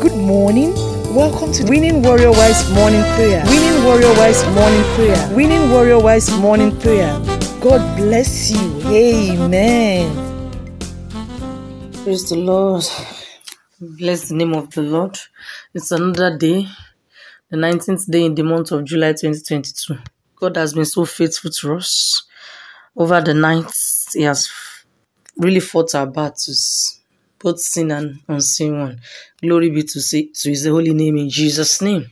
Good morning. Welcome to Winning Warrior Wives Morning Prayer. Winning Warrior Wives Morning Prayer. Winning Warrior Wives Morning Prayer. God bless you. Amen. Praise the Lord. Bless the name of the Lord. It's another day, the 19th day in the month of July 2022. God has been so faithful to us. Over the nights, He has really fought our battles, both sin and unseen one. Glory be to, say, to His holy name in Jesus' name.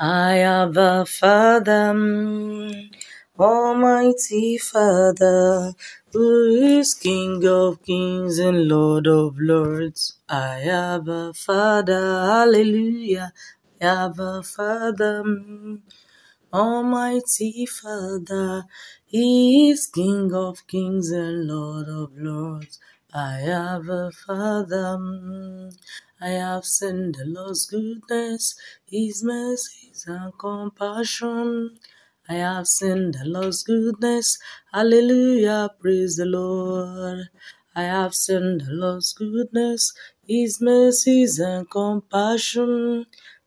I have a Father, mm, Almighty Father, who is King of kings and Lord of lords. I have a Father, hallelujah. I have a Father, mm, Almighty Father, He is King of kings and Lord of lords. I have a Father, mm, I have seen the Lord's goodness, His mercies and compassion. I have seen the Lord's goodness, hallelujah, praise the Lord. I have seen the Lord's goodness, His mercies and compassion.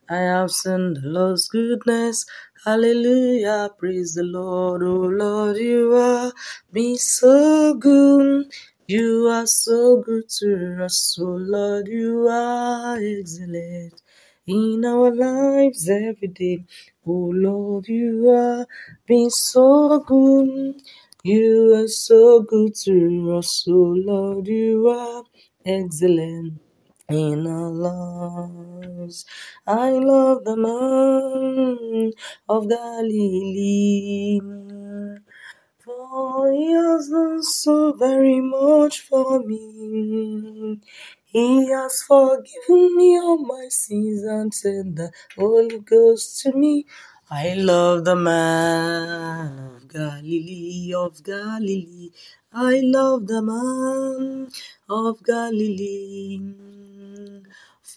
I have seen the Lord's goodness. Hallelujah. Praise the Lord. Oh Lord, you are been so good. You are so good to us. Oh Lord, you are excellent in our lives every day. Oh Lord, you are been so good. You are so good to us. Oh Lord, you are excellent in our lives. I love the man of Galilee. He has done so very much for me. He has forgiven me all my sins and sent the Holy Ghost to me. I love the man of Galilee, of Galilee. I love the man of Galilee.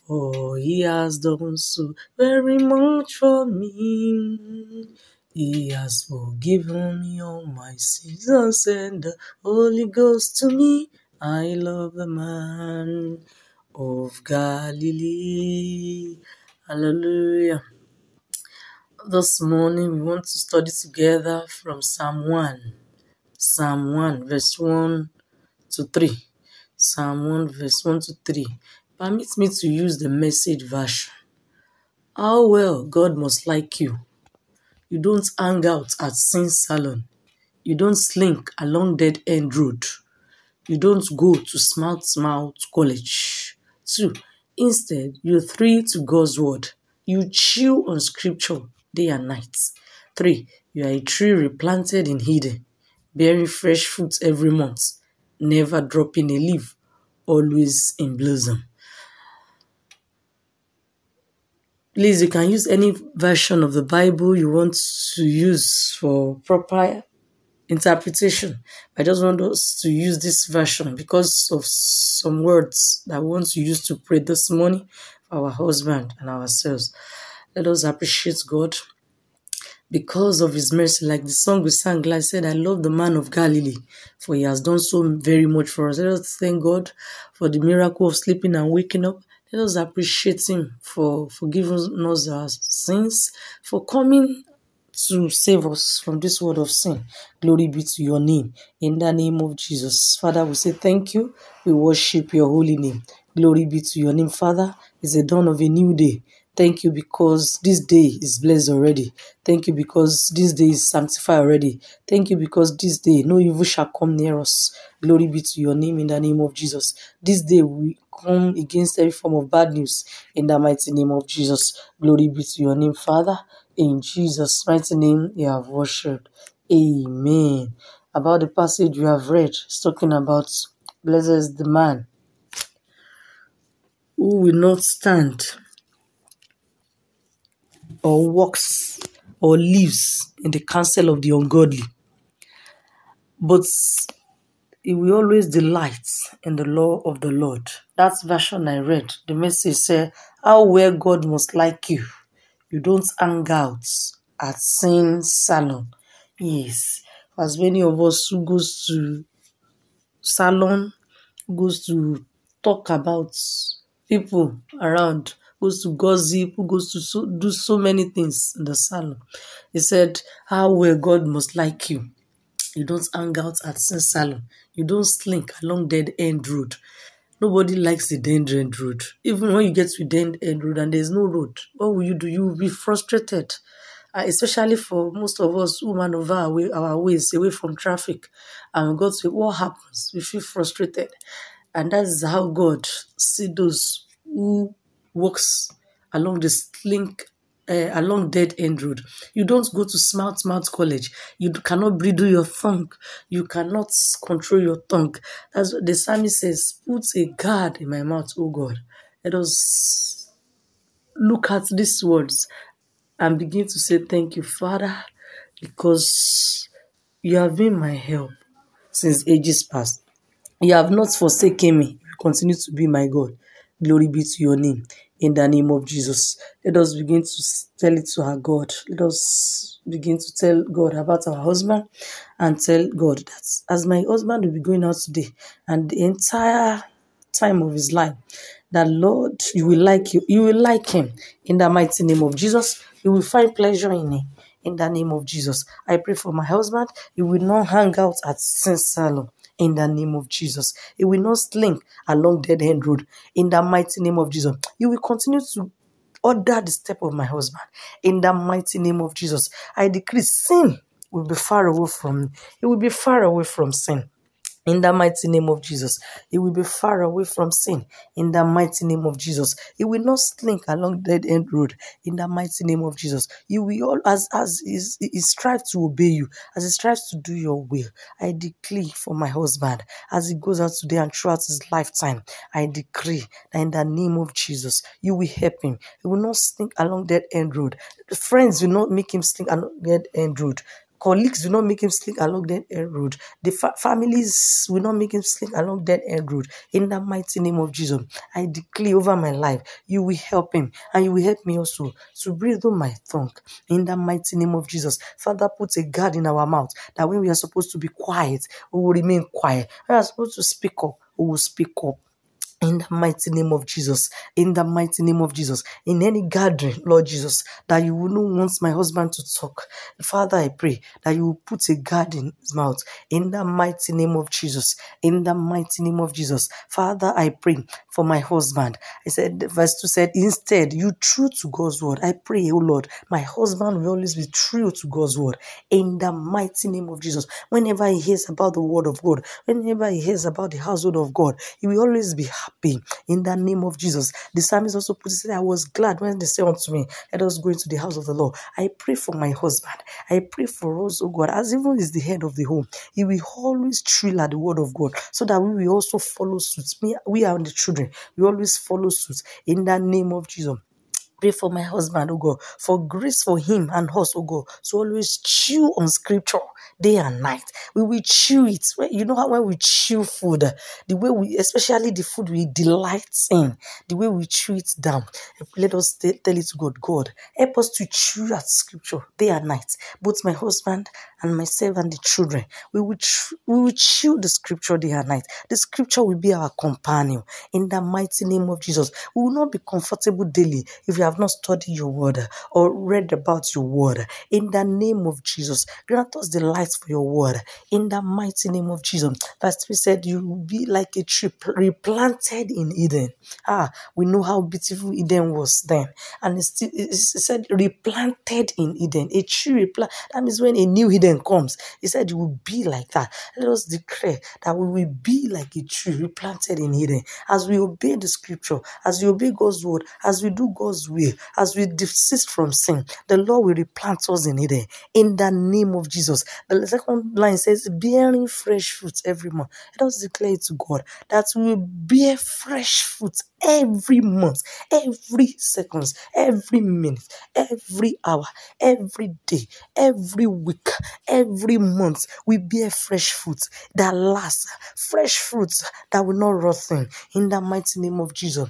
For he has done so very much for me. He has forgiven me all my sins and the Holy Ghost to me. I love the man of Galilee. Hallelujah. This morning we want to study together from Psalm 1. Psalm 1, verse 1 to 3. Psalm 1, verse 1 to 3. Permit me to use the message version. How well God must like you. You don't hang out at sin salon. You don't slink along dead end road. You don't go to smart mouth college. Two, instead, you thrill to God's word. You chew on scripture day and night. Three, you are a tree replanted in Eden, bearing fresh fruit every month, never dropping a leaf, always in blossom. Please, you can use any version of the Bible you want to use for proper interpretation. I just want us to use this version because of some words that we want to use to pray this morning for our husband and ourselves. Let us appreciate God because of his mercy. Like the song we sang, I said, I love the man of Galilee, for he has done so very much for us. Let us thank God for the miracle of sleeping and waking up. Let us appreciate him for forgiving us our sins, for coming to save us from this world of sin. Glory be to your name. In the name of Jesus. Father, we say thank you. We worship your holy name. Glory be to your name, Father. It's the dawn of a new day. Thank you because this day is blessed already. Thank you because this day is sanctified already. Thank you because this day no evil shall come near us. Glory be to your name in the name of Jesus. This day we come against every form of bad news in the mighty name of Jesus. Glory be to your name, Father. In Jesus' mighty name, you have worshipped. Amen. About the passage you have read, it's talking about blessed is the man who will not stand or walks or lives in the counsel of the ungodly, but he will always delight in the law of the Lord. That's version I read. The message said, How well God must like you. You don't hang out at sin salon. Yes. As many of us who goes to salon, goes to talk about people around goes to gossip, who goes to so, do so many things in the salon. He said, How well God must like you. You don't hang out at sin salon. You don't slink along dead end road. Nobody likes the dead end road. Even when you get to dead end road and there's no road, what will you do? You will be frustrated. Uh, especially for most of us who maneuver our, our ways away from traffic. And got to what happens? We feel frustrated. And that's how God see those who walks along the slink uh, along dead end road. You don't go to smart smart college. You cannot bridle your tongue. You cannot control your tongue. That's what the psalmist says. Put a guard in my mouth, oh God. Let us look at these words and begin to say thank you, Father, because you have been my help since ages past. You have not forsaken me. You continue to be my God. Glory be to your name. In the name of Jesus. Let us begin to tell it to our God. Let us begin to tell God about our husband and tell God that as my husband will be going out today and the entire time of his life, that Lord, you will like you, you will like him in the mighty name of Jesus. You will find pleasure in him in the name of Jesus. I pray for my husband. He will not hang out at sin salon in the name of Jesus. He will not slink along dead end road in the mighty name of Jesus. You will continue to order the step of my husband in the mighty name of Jesus. I decree sin will be far away from me. It will be far away from sin in the mighty name of Jesus. He will be far away from sin in the mighty name of Jesus. He will not slink along dead end road in the mighty name of Jesus. You will all as as he, strives to obey you, as he strives to do your will. I decree for my husband as he goes out today and throughout his lifetime. I decree that in the name of Jesus, you will help him. He will not slink along dead end road. Friends will not make him slink along dead end road. Colleagues do not make him slink along that end road. The fa- families will not make him slink along that end road. In the mighty name of Jesus, I declare over my life, you will help him and you will help me also to breathe on my tongue. In the mighty name of Jesus, Father, put a guard in our mouth that when we are supposed to be quiet, we will remain quiet. When we are supposed to speak up, we will speak up in the mighty name of Jesus, in the mighty name of Jesus, in any gathering, Lord Jesus, that you will not want my husband to talk. Father, I pray that you will put a guard in his mouth, in the mighty name of Jesus, in the mighty name of Jesus. Father, I pray for my husband. I said, verse 2 said, instead, you true to God's word. I pray, oh Lord, my husband will always be true to God's word, in the mighty name of Jesus. Whenever he hears about the word of God, whenever he hears about the household of God, he will always be happy in the name of Jesus. The psalmist also put it, I was glad when they said unto me, Let us go into the house of the Lord. I pray for my husband. I pray for us, oh God, as even is the head of the home, he will always thrill at the word of God so that we will also follow suit. Me, we are the children, we always follow suit in the name of Jesus. Pray for my husband, oh God, for grace for him and us, oh God, to always chew on scripture day and night. We will chew it. You know how when we chew food, the way we, especially the food we delight in, the way we chew it down. Let us tell it to God, God, help us to chew at scripture day and night. Both my husband and myself and the children, we will, chew, we will chew the scripture day and night. The scripture will be our companion in the mighty name of Jesus. We will not be comfortable daily if we have not studied your word or read about your word. In the name of Jesus, grant us the light for your word. In the mighty name of Jesus. 3 said, You will be like a tree replanted in Eden. Ah, we know how beautiful Eden was then. And it, still, it said, replanted in Eden. A tree replanted. That means when a new Eden comes, he said, You will be like that. Let us declare that we will be like a tree replanted in Eden. As we obey the scripture, as we obey God's word, as we do God's as we desist from sin, the Lord will replant us in Eden. In the name of Jesus. The second line says, bearing fresh fruit every month. Let us declare to God that we will bear fresh fruit every month, every seconds, every minute, every hour, every day, every week, every month. We bear fresh fruit that lasts, fresh fruits that will not rot. In the mighty name of Jesus.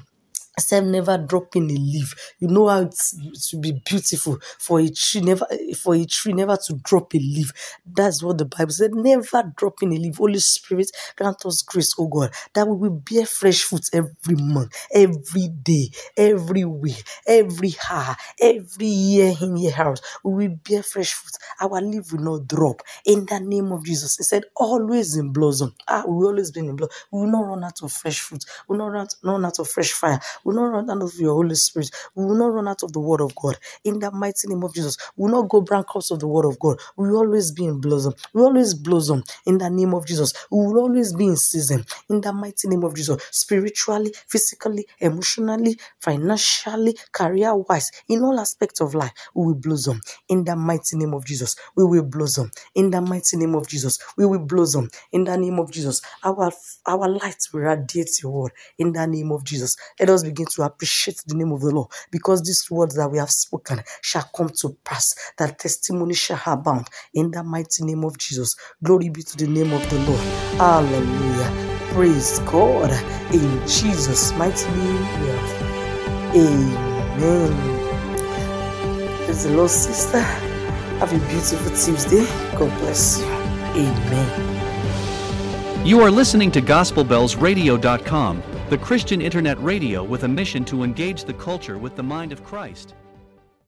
Except never dropping a leaf. You know how it should be beautiful for a tree never for a tree never to drop a leaf. That's what the Bible said. Never dropping a leaf. Holy Spirit, grant us grace, oh God, that we will bear fresh fruits every month, every day, every week, every hour, every year in your house We will bear fresh fruits. Our leaf will not drop. In the name of Jesus. He said, always in blossom. Ah, we will always be in blossom. We will not run out of fresh fruit. We will not run out of fresh fire. We will not run out of your Holy Spirit. We will not run out of the word of God. In the mighty name of Jesus. We will not go bankrupt of the word of God. We will always be in blossom. We will always blossom in the name of Jesus. We will always be in season in the mighty name of Jesus. Spiritually, physically, emotionally, financially, career wise, in all aspects of life, we will blossom in the mighty name of Jesus. We will blossom in the mighty name of Jesus. We will blossom in the name of Jesus. Our our light will radiate your word in the name of Jesus. Let us begin to appreciate the name of the Lord because these words that we have spoken shall come to pass, that testimony shall abound in the mighty name of Jesus. Glory be to the name of the Lord. Hallelujah. Praise God. In Jesus' mighty name. Amen. Praise the Lord, sister. Have a beautiful Tuesday. God bless you. Amen. You are listening to GospelBellsRadio.com, the Christian internet radio with a mission to engage the culture with the mind of Christ.